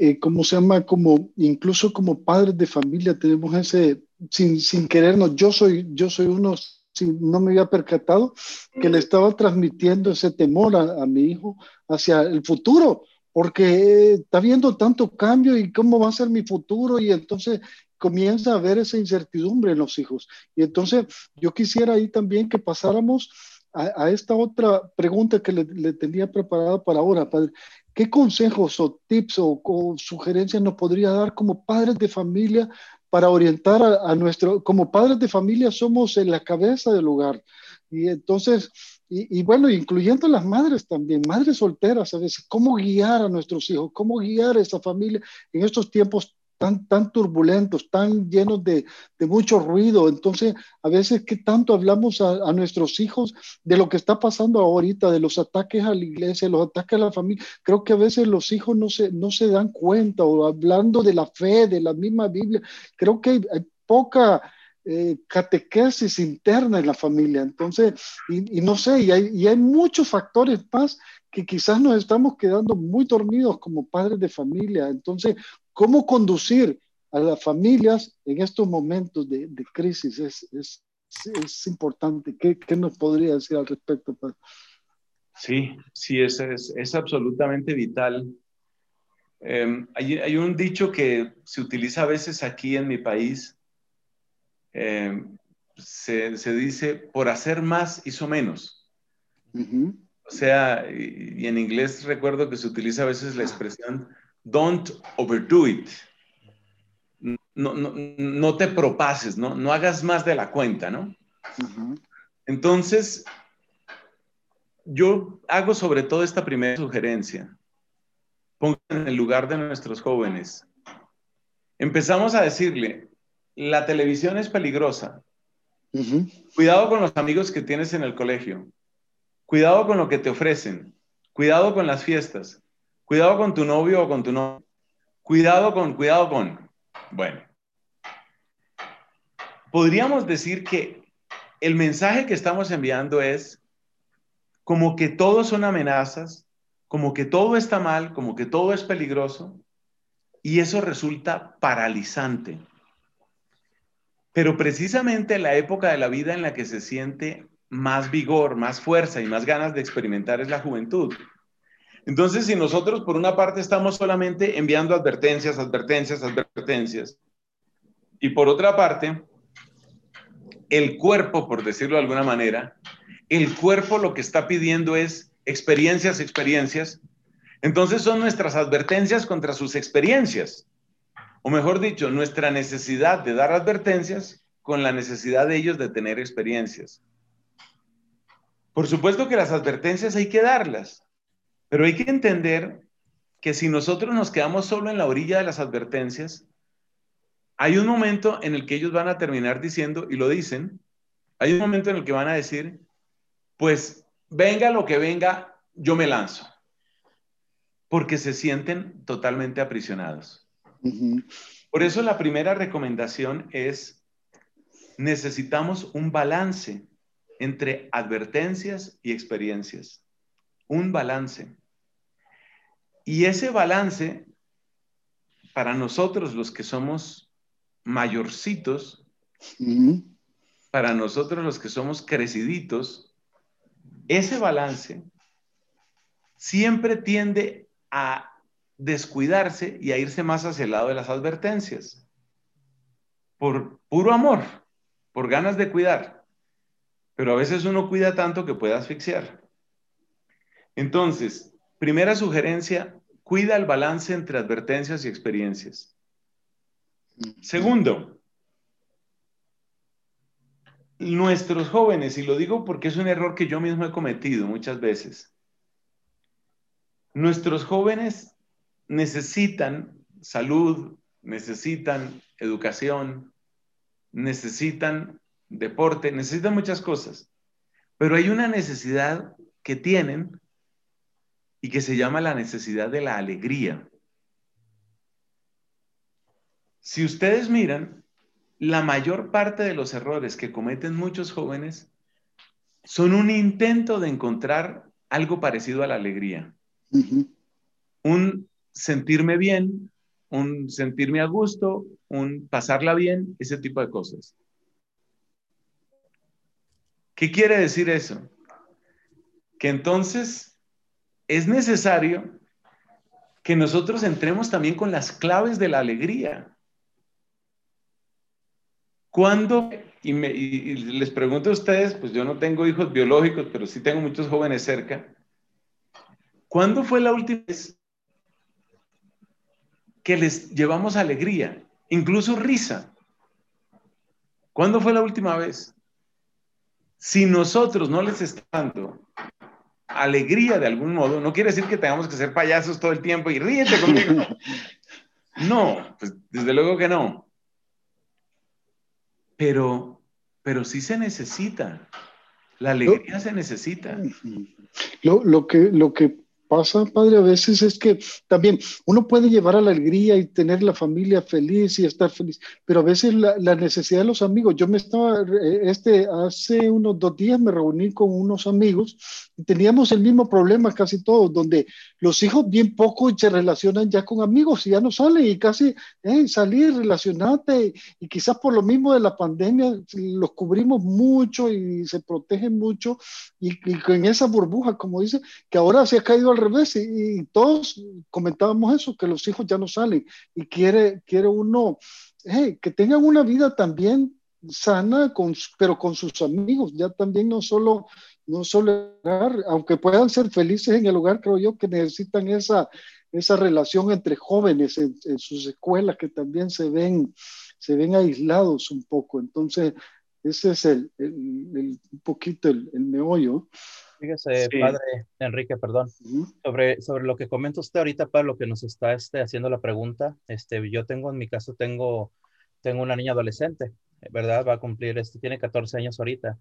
eh, como se llama, como incluso como padres de familia tenemos ese, sin, sin querernos, yo soy, yo soy uno, si no me había percatado, que le estaba transmitiendo ese temor a, a mi hijo hacia el futuro, porque está viendo tanto cambio y cómo va a ser mi futuro y entonces comienza a haber esa incertidumbre en los hijos. Y entonces yo quisiera ahí también que pasáramos a, esta otra pregunta que le, tenía preparada para ahora, padre. ¿Qué consejos o tips o, sugerencias nos podría dar como padres de familia para orientar a, nuestro, como padres de familia somos en la cabeza del hogar? Y entonces, y, bueno, incluyendo las madres también, madres solteras a veces, cómo guiar a nuestros hijos, cómo guiar a esa familia en estos tiempos tan, tan turbulentos, tan llenos de, de, mucho ruido. Entonces, a veces, ¿qué tanto hablamos a, a, nuestros hijos de lo que está pasando ahorita, de los ataques a la iglesia, los ataques a la familia? Creo que a veces los hijos no se, no se dan cuenta, o hablando de la fe, de la misma Biblia, creo que hay, hay poca... Eh, catequesis interna en la familia. Entonces, y, y no sé, y hay, y hay, muchos factores más que quizás nos estamos quedando muy dormidos como padres de familia. Entonces, cómo conducir a las familias en estos momentos de, crisis es, es, importante. ¿Qué, ¿Qué, nos podría decir al respecto? Sí, sí, es, es, absolutamente vital. Em, hay, hay, un dicho que se utiliza a veces aquí en mi país. Em, se, se, dice, por hacer más hizo menos. O sea, y, y, en inglés recuerdo que se utiliza a veces la expresión don't overdo it. No, no, no te propases, ¿no? No hagas más de la cuenta, ¿no? Entonces, yo hago sobre todo esta primera sugerencia. Pongan en el lugar de nuestros jóvenes. Empezamos a decirle, la televisión es peligrosa. Cuidado con los amigos que tienes en el colegio. Cuidado con lo que te ofrecen. Cuidado con las fiestas. Cuidado con tu novio o con tu novio. Cuidado con, cuidado con. Bueno, podríamos decir que el mensaje que estamos enviando es como que todos son amenazas, como que todo está mal, como que todo es peligroso, y eso resulta paralizante. Pero precisamente la época de la vida en la que se siente más vigor, más fuerza y más ganas de experimentar es la juventud. Entonces, si nosotros por una parte estamos solamente enviando advertencias, advertencias, advertencias, y por otra parte, el cuerpo, por decirlo de alguna manera, el cuerpo lo que está pidiendo es experiencias, experiencias, entonces son nuestras advertencias contra sus experiencias, o mejor dicho, nuestra necesidad de dar advertencias con la necesidad de ellos de tener experiencias. Por supuesto que las advertencias hay que darlas, pero hay que entender que si nosotros nos quedamos solo en la orilla de las advertencias, hay un momento en el que ellos van a terminar diciendo, y lo dicen, hay un momento en el que van a decir, pues venga lo que venga, yo me lanzo, porque se sienten totalmente aprisionados. Por eso la primera recomendación es, necesitamos un balance entre advertencias y experiencias. Un balance. Y ese balance, para nosotros los que somos mayorcitos, para nosotros los que somos creciditos, ese balance siempre tiende a descuidarse y a irse más hacia el lado de las advertencias. Por puro amor, por ganas de cuidar. Pero a veces uno cuida tanto que puede asfixiar. Entonces, Primera sugerencia, cuida el balance entre advertencias y experiencias. Segundo, nuestros jóvenes, y lo digo porque es un error que yo mismo he cometido muchas veces, nuestros jóvenes necesitan salud, necesitan educación, necesitan deporte, necesitan muchas cosas, pero hay una necesidad que tienen y que se llama la necesidad de la alegría. Si ustedes miran, la mayor parte de los errores que cometen muchos jóvenes son un intento de encontrar algo parecido a la alegría. Un sentirme bien, un sentirme a gusto, un pasarla bien, ese tipo de cosas. ¿Qué quiere decir eso? Que entonces es necesario que nosotros entremos también con las claves de la alegría. Cuando y, y les pregunto a ustedes, pues yo no tengo hijos biológicos, pero sí tengo muchos jóvenes cerca. ¿Cuándo fue la última vez que les llevamos alegría, incluso risa? ¿Cuándo fue la última vez? Si nosotros no les estamos dando alegría de algún modo, no quiere decir que tengamos que ser payasos todo el tiempo y ríete conmigo. No, pues desde luego que no. Pero, pero sí se necesita. La alegría se necesita. Lo, lo, que, lo que pasa, padre, a veces es que también uno puede llevar a la alegría y tener la familia feliz y estar feliz, pero a veces la, la, necesidad de los amigos, yo me estaba, eh, este, hace unos dos días me reuní con unos amigos teníamos el mismo problema casi todos, donde los hijos bien poco se relacionan ya con amigos y ya no salen y casi eh, salir, relacionate. Y, y quizás por lo mismo de la pandemia los cubrimos mucho y se protegen mucho y, y con esa burbuja, como dice, que ahora se ha caído al revés y, todos comentábamos eso, que los hijos ya no salen y quiere, quiere uno que tengan una vida también sana, con, pero con sus amigos, ya también no solo, no solo, aunque puedan ser felices en el hogar, creo yo que necesitan esa, esa relación entre jóvenes en, sus escuelas que también se ven, se ven aislados un poco. Entonces, ese es el, el, el un poquito el, el meollo. Fíjese, padre Enrique, perdón, sobre, sobre lo que comenta usted ahorita, para lo que nos está este, haciendo la pregunta, este, yo tengo en mi caso, tengo, tengo una niña adolescente, ¿verdad? Va a cumplir, este, tiene 14 años ahorita.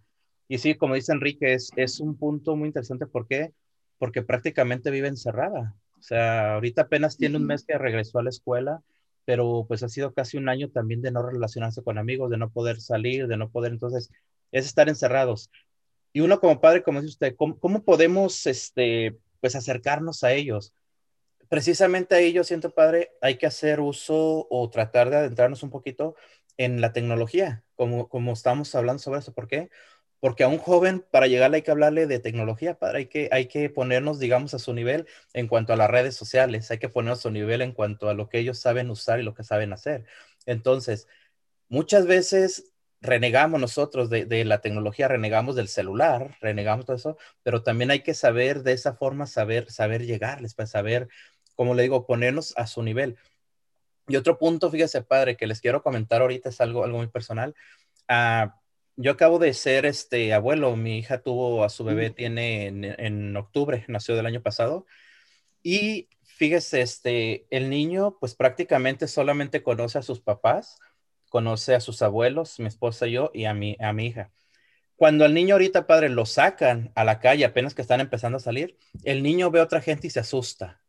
Y sí, como dice Enrique, es, es un punto muy interesante. ¿Por qué? Porque prácticamente vive encerrada. O sea, ahorita apenas tiene un mes que regresó a la escuela, pero pues ha sido casi un año también de no relacionarse con amigos, de no poder salir, de no poder, entonces, es estar encerrados. Y uno como padre, como dice usted, ¿cómo, cómo podemos, este, pues, acercarnos a ellos? Precisamente a ellos, siento padre, hay que hacer uso o tratar de adentrarnos un poquito en la tecnología, como, como estamos hablando sobre eso. ¿Por qué? Porque a un joven, para llegarle hay que hablarle de tecnología, padre, hay que, hay que ponernos, digamos, a su nivel en cuanto a las redes sociales, hay que ponernos a su nivel en cuanto a lo que ellos saben usar y lo que saben hacer. Entonces, muchas veces renegamos nosotros de, de, la tecnología, renegamos del celular, renegamos todo eso, pero también hay que saber de esa forma, saber, saber llegarles, para pues, saber, como le digo, ponernos a su nivel. Y otro punto, fíjese, padre, que les quiero comentar ahorita es algo, algo muy personal. Uh, yo acabo de ser este abuelo, mi hija tuvo a su bebé, mm. tiene en, en, octubre, nació del año pasado, y fíjese, este, el niño pues prácticamente solamente conoce a sus papás, conoce a sus abuelos, mi esposa y yo, y a mi, a mi hija. Cuando al niño ahorita, padre, lo sacan a la calle apenas que están empezando a salir, el niño ve a otra gente y se asusta.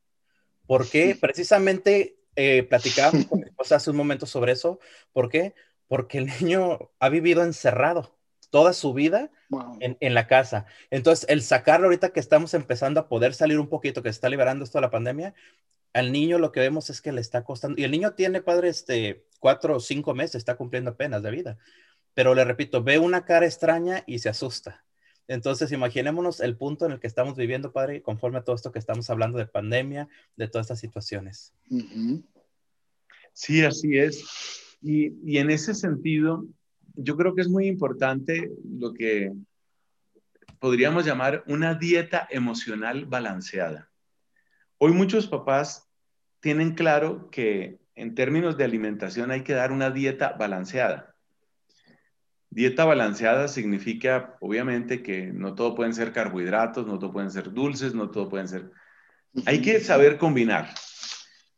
¿Por qué? Precisamente eh, platicábamos con mi esposa hace un momento sobre eso. ¿Por qué? Porque el niño ha vivido encerrado toda su vida wow. en, en, la casa. Entonces, el sacarlo ahorita que estamos empezando a poder salir un poquito, que se está liberando esto de la pandemia, al niño lo que vemos es que le está costando, y el niño tiene, padre, este, cuatro o cinco meses, está cumpliendo apenas de vida, pero le repito, ve una cara extraña y se asusta. Entonces, imaginémonos el punto en el que estamos viviendo, padre, conforme a todo esto que estamos hablando de pandemia, de todas estas situaciones. Uh -huh. Sí, así es. Y, en ese sentido, yo creo que es muy importante lo que podríamos llamar una dieta emocional balanceada. Hoy muchos papás tienen claro que en términos de alimentación hay que dar una dieta balanceada. Dieta balanceada significa, obviamente, que no todo pueden ser carbohidratos, no todo pueden ser dulces, no todo pueden ser... Hay que saber combinar.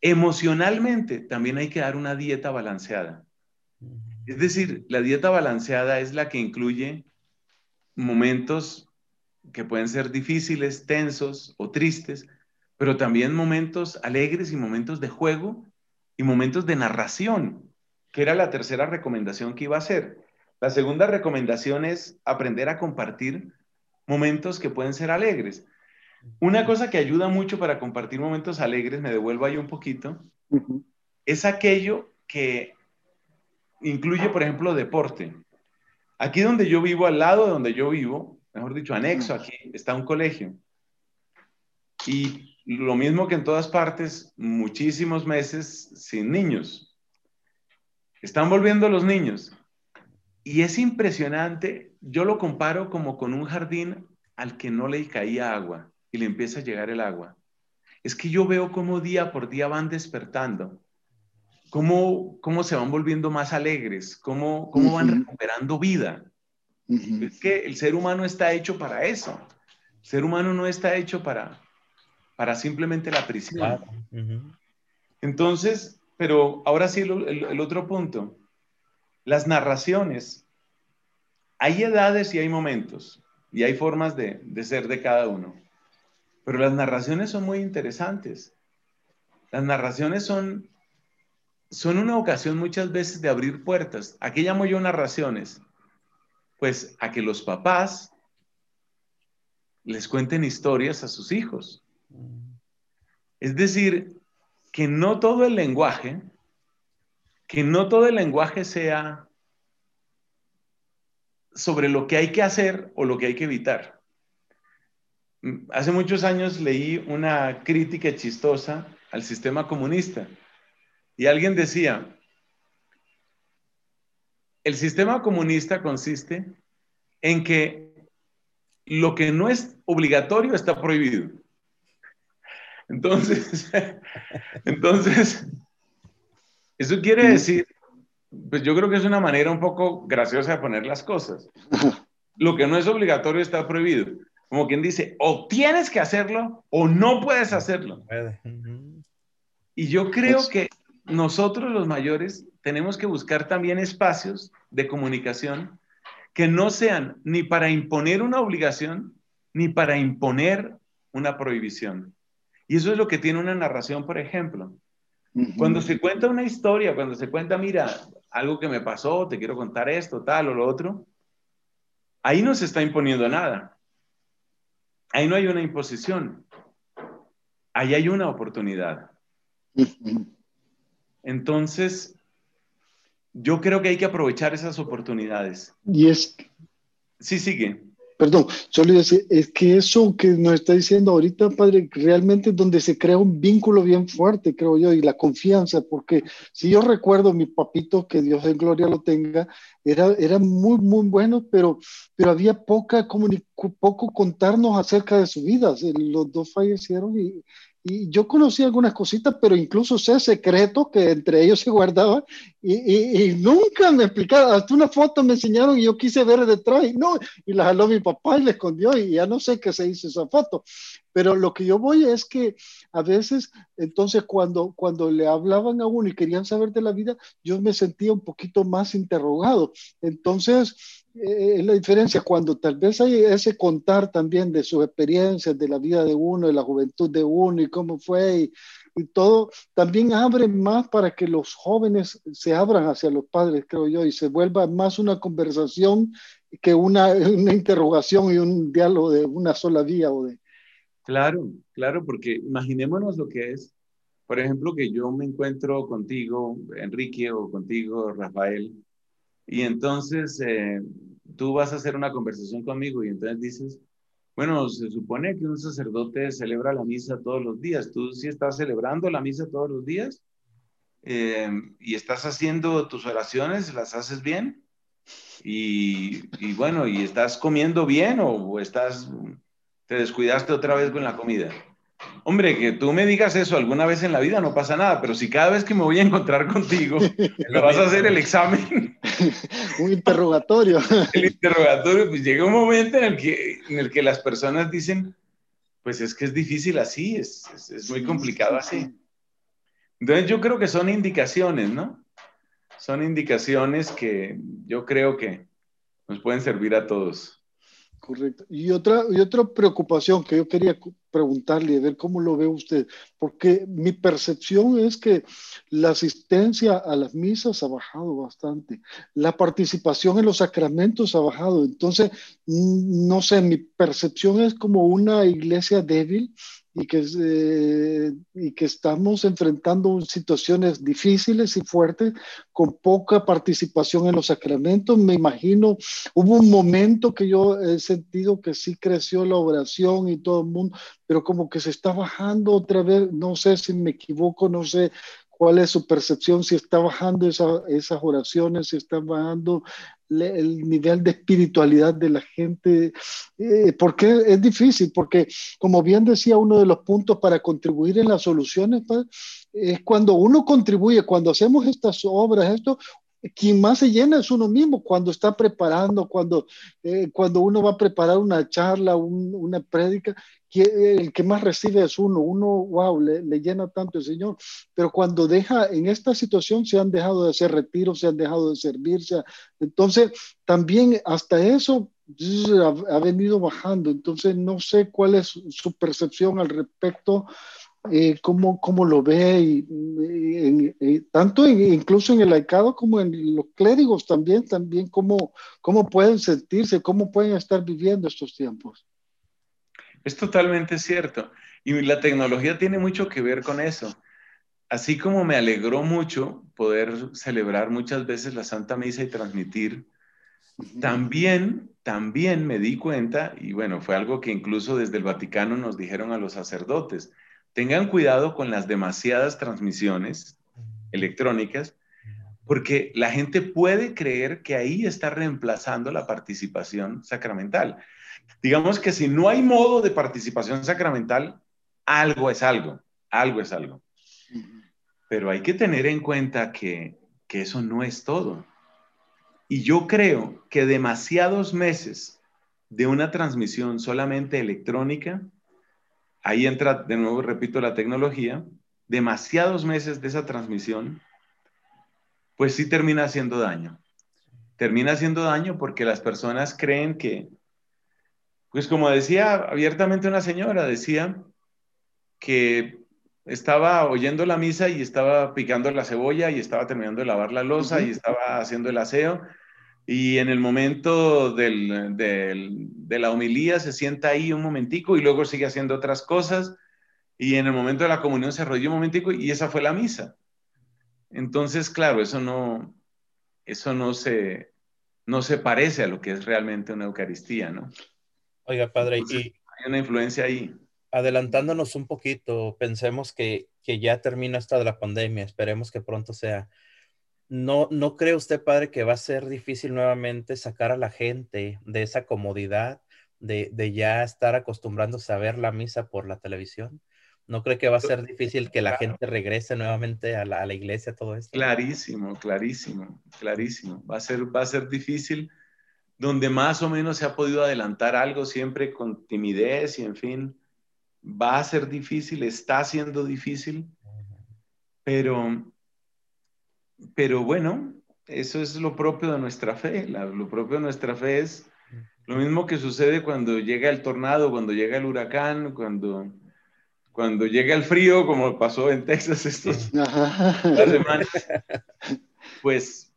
Emocionalmente también hay que dar una dieta balanceada. Es decir, la dieta balanceada es la que incluye momentos que pueden ser difíciles, tensos o tristes, pero también momentos alegres y momentos de juego y momentos de narración, que era la tercera recomendación que iba a hacer. La segunda recomendación es aprender a compartir momentos que pueden ser alegres. Una cosa que ayuda mucho para compartir momentos alegres, me devuelvo ahí un poquito, uh -huh. es aquello que incluye, por ejemplo, deporte. Aquí donde yo vivo, al lado de donde yo vivo, mejor dicho, anexo aquí, está un colegio. Y lo mismo que en todas partes, muchísimos meses sin niños. Están volviendo los niños. y es impresionante, yo lo comparo como con un jardín al que no le caía agua y le empieza a llegar el agua. Es que yo veo cómo día por día van despertando, cómo, cómo se van volviendo más alegres, cómo, cómo van recuperando vida. Es que el ser humano está hecho para eso. El ser humano no está hecho para, para simplemente la prisión. Entonces, pero ahora sí el, otro punto. Las narraciones. Hay edades y hay momentos y hay formas de, de ser de cada uno. Pero las narraciones son muy interesantes. Las narraciones son, son una ocasión muchas veces de abrir puertas. ¿A qué llamo yo narraciones? Pues a que los papás les cuenten historias a sus hijos. Es decir, que no todo el lenguaje, que no todo el lenguaje sea sobre lo que hay que hacer o lo que hay que evitar. Hace muchos años leí una crítica chistosa al sistema comunista y alguien decía, el sistema comunista consiste en que lo que no es obligatorio está prohibido. Entonces, entonces, eso quiere decir, pues yo creo que es una manera un poco graciosa de poner las cosas. Lo que no es obligatorio está prohibido. Como quien dice, o tienes que hacerlo o no puedes hacerlo. Y yo creo pues que nosotros los mayores tenemos que buscar también espacios de comunicación que no sean ni para imponer una obligación ni para imponer una prohibición. Y eso es lo que tiene una narración, por ejemplo. Cuando se cuenta una historia, cuando se cuenta, mira, algo que me pasó, te quiero contar esto, tal o lo otro, ahí no se está imponiendo nada. Ahí no hay una imposición. Ahí hay una oportunidad. Entonces, yo creo que hay que aprovechar esas oportunidades. Y es... Sí, sigue. Perdón, solo decir, es que eso que nos está diciendo ahorita, padre, realmente es donde se crea un vínculo bien fuerte, creo yo, y la confianza, porque si yo recuerdo mi papito, que Dios en gloria lo tenga, era, era muy, muy bueno, pero, pero había poca poco contarnos acerca de su vida. Los dos fallecieron y, y yo conocí algunas cositas, pero incluso sé secretos que entre ellos se guardaban y, nunca me explicaron. Hasta una foto me enseñaron y yo quise ver detrás y no, y la jaló mi papá y la escondió y ya no sé qué se hizo esa foto. Pero lo que yo voy es que a veces, entonces cuando, cuando le hablaban a uno y querían saber de la vida, yo me sentía un poquito más interrogado. Entonces, es la diferencia cuando tal vez hay ese contar también de sus experiencias, de la vida de uno, de la juventud de uno y cómo fue y, todo, también abre más para que los jóvenes se abran hacia los padres, creo yo, y se vuelva más una conversación que una, una interrogación y un diálogo de una sola vía o de... Claro, claro, porque imaginémonos lo que es, por ejemplo, que yo me encuentro contigo, Enrique, o contigo, Rafael, y entonces eh, tú vas a hacer una conversación conmigo y entonces dices, bueno, se supone que un sacerdote celebra la misa todos los días. ¿Tú sí estás celebrando la misa todos los días? Eh, ¿Y estás haciendo tus oraciones? ¿Las haces bien? Y, y bueno, ¿y estás comiendo bien o estás, te descuidaste otra vez con la comida? Hombre, que tú me digas eso alguna vez en la vida no pasa nada, pero si cada vez que me voy a encontrar contigo me vas a hacer el examen. un interrogatorio. el interrogatorio, pues llega un momento en el, que, en el que las personas dicen, pues es que es difícil así, es, es, muy complicado así. Entonces yo creo que son indicaciones, ¿no? Son indicaciones que yo creo que nos pueden servir a todos. Correcto. Y otra, y otra preocupación que yo quería preguntarle, y ver cómo lo ve usted, porque mi percepción es que la asistencia a las misas ha bajado bastante, la participación en los sacramentos ha bajado, entonces, no sé, mi percepción es como una iglesia débil y que, eh, y que estamos enfrentando situaciones difíciles y fuertes con poca participación en los sacramentos. Me imagino, hubo un momento que yo he sentido que sí creció la oración y todo el mundo, pero como que se está bajando otra vez, no sé si me equivoco, no sé cuál es su percepción, si está bajando esas oraciones, si está bajando el nivel de espiritualidad de la gente, eh, porque es difícil, porque como bien decía uno de los puntos para contribuir en las soluciones, es cuando uno contribuye, cuando hacemos estas obras, esto, quien más se llena es uno mismo cuando está preparando, cuando, eh, cuando uno va a preparar una charla, una prédica, el que más recibe es uno, uno, wow, le, llena tanto el Señor, pero cuando deja, en esta situación se han dejado de hacer retiros, se han dejado de servirse, entonces también hasta eso ha, ha venido bajando, entonces no sé cuál es su percepción al respecto eh, cómo, cómo, lo ve, y, tanto incluso en el laicado como en los clérigos también, también cómo, cómo pueden sentirse, cómo pueden estar viviendo estos tiempos. Es totalmente cierto. Y la tecnología tiene mucho que ver con eso. Así como me alegró mucho poder celebrar muchas veces la Santa Misa y transmitir, también, también me di cuenta, y bueno, fue algo que incluso desde el Vaticano nos dijeron a los sacerdotes, tengan cuidado con las demasiadas transmisiones electrónicas, porque la gente puede creer que ahí está reemplazando la participación sacramental. Digamos que si no hay modo de participación sacramental, algo es algo, algo es algo. Pero hay que tener en cuenta que, que eso no es todo. Y yo creo que demasiados meses de una transmisión solamente electrónica ahí entra de nuevo, repito, la tecnología, demasiados meses de esa transmisión, pues sí termina haciendo daño. Termina haciendo daño porque las personas creen que, pues como decía abiertamente una señora, decía que estaba oyendo la misa y estaba picando la cebolla y estaba terminando de lavar la losa y estaba haciendo el aseo y en el momento del, de la homilía se sienta ahí un momentico y luego sigue haciendo otras cosas y en el momento de la comunión se arrodilla un momentico y esa fue la misa. Entonces, claro, eso no, eso no se, no se parece a lo que es realmente una Eucaristía, ¿no? Oiga, padre, y hay una influencia ahí. Adelantándonos un poquito, pensemos que, que ya termina esta de la pandemia, esperemos que pronto sea. ¿No, ¿No cree usted, padre, que va a ser difícil nuevamente sacar a la gente de esa comodidad de, ya estar acostumbrándose a ver la misa por la televisión? ¿No cree que va a ser difícil que la gente regrese nuevamente a la, iglesia, todo esto? Clarísimo, clarísimo, clarísimo. Va a, ser, va a ser difícil. Donde más o menos se ha podido adelantar algo siempre con timidez y en fin, va a ser difícil, está siendo difícil, pero pero bueno, eso es lo propio de nuestra fe. lo propio de nuestra fe es lo mismo que sucede cuando llega el tornado, cuando llega el huracán, cuando, cuando llega el frío, como pasó en Texas estos semanas. Pues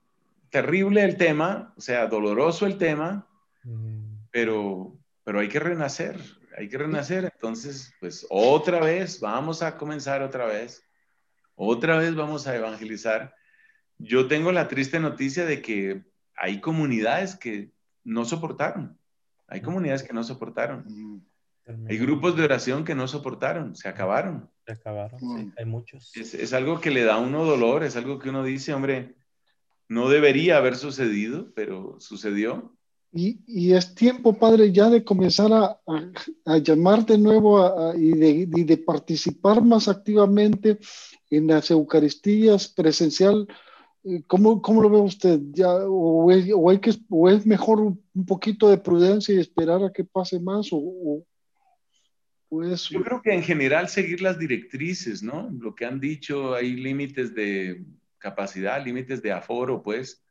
terrible el tema, o sea, doloroso el tema, pero, pero hay que renacer, hay que renacer. Entonces, pues otra vez, vamos a comenzar otra vez, otra vez vamos a evangelizar yo tengo la triste noticia de que hay comunidades que no soportaron. Hay comunidades que no soportaron. Hay grupos de oración que no soportaron, se acabaron. Se acabaron, sí, hay muchos. Es, algo que le da a uno dolor, es algo que uno dice, hombre, no debería haber sucedido, pero sucedió. Y, es tiempo, Padre, ya de comenzar a, llamar de nuevo y, de, de, participar más activamente en las Eucaristías presencial eh, ¿Cómo, ¿Cómo, lo ve usted? ¿Ya, o, es, o, hay que, ¿O es mejor un poquito de prudencia y esperar a que pase más? O, pues... Yo creo que en general seguir las directrices, ¿no? Lo que han dicho, hay límites de capacidad, límites de aforo, pues.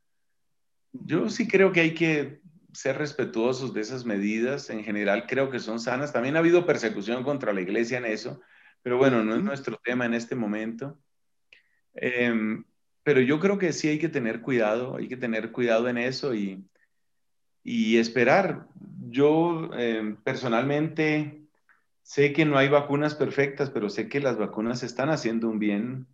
Yo sí creo que hay que ser respetuosos de esas medidas. En general creo que son sanas. También ha habido persecución contra la iglesia en eso, pero bueno, no es nuestro tema en este momento. Eh, pero yo creo que sí hay que tener cuidado, hay que tener cuidado en eso y, y esperar. Yo eh, personalmente sé que no hay vacunas perfectas, pero sé que las vacunas están haciendo un bien.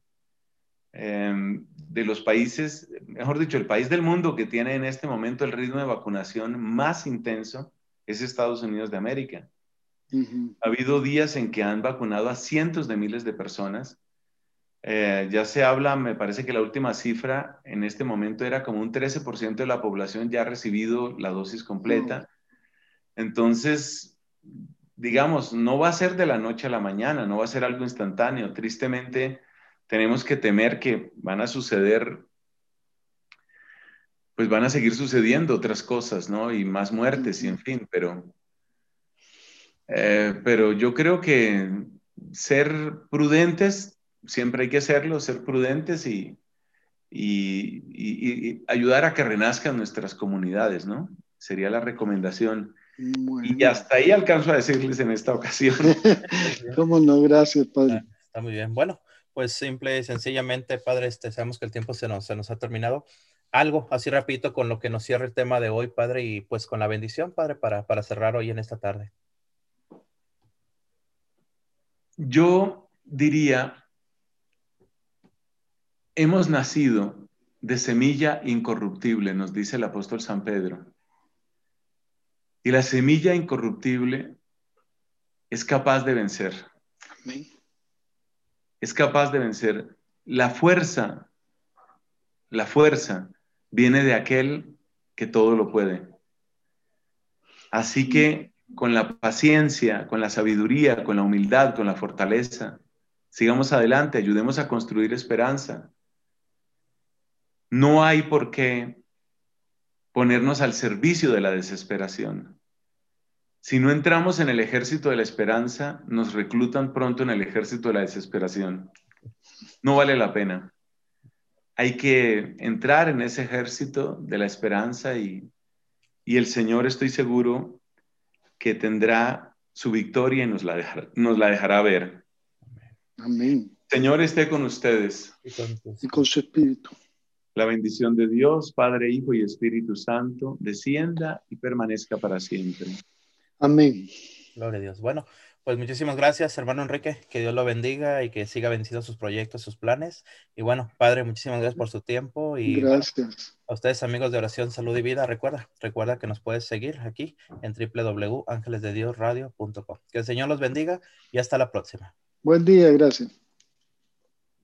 Em, de los países, mejor dicho, el país del mundo que tiene en este momento el ritmo de vacunación más intenso es Estados Unidos de América. Ha habido días en que han vacunado a cientos de miles de personas Eh, ya se habla, me parece que la última cifra en este momento era como un 13% de la población ya ha recibido la dosis completa. Entonces, digamos, no va a ser de la noche a la mañana, no va a ser algo instantáneo. Tristemente, tenemos que temer que van a suceder, pues van a seguir sucediendo otras cosas, ¿no? Y más muertes y en fin, pero, eh, pero yo creo que ser prudentes, siempre hay que serlo, ser prudentes y, y, ayudar a que renazcan nuestras comunidades, ¿no? Sería la recomendación. Y hasta ahí alcanzo a decirles en esta ocasión. ¿Cómo no? Gracias, Padre. Ah, está muy bien. Bueno, pues simple y sencillamente, Padre, este, sabemos que el tiempo se nos, se nos ha terminado. Algo así rapidito con lo que nos cierra el tema de hoy, Padre, y pues con la bendición, Padre, para, para cerrar hoy en esta tarde. Yo diría, hemos nacido de semilla incorruptible, nos dice el apóstol San Pedro. Y la semilla incorruptible es capaz de vencer. Es capaz de vencer. La fuerza, la fuerza viene de aquel que todo lo puede. Así que con la paciencia, con la sabiduría, con la humildad, con la fortaleza. Sigamos adelante, ayudemos a construir esperanza. No hay por qué ponernos al servicio de la desesperación. Si no entramos en el ejército de la esperanza, nos reclutan pronto en el ejército de la desesperación. No vale la pena. Hay que entrar en ese ejército de la esperanza y, y el Señor, estoy seguro, que tendrá su victoria y nos la dejará, nos la dejará ver. Amén. Señor esté con ustedes. Y con su espíritu. La bendición de Dios, Padre, Hijo y Espíritu Santo, descienda y permanezca para siempre. Amén. Gloria a Dios. Bueno, pues muchísimas gracias, hermano Enrique. Que Dios lo bendiga y que siga venciendo sus proyectos, sus planes. Y bueno, Padre, muchísimas gracias por su tiempo. Y gracias. a ustedes, amigos de Oración, Salud y Vida, recuerda, recuerda que nos puedes seguir aquí en www.angelesdediosradio.com. Que el Señor los bendiga y hasta la próxima. Buen día, gracias.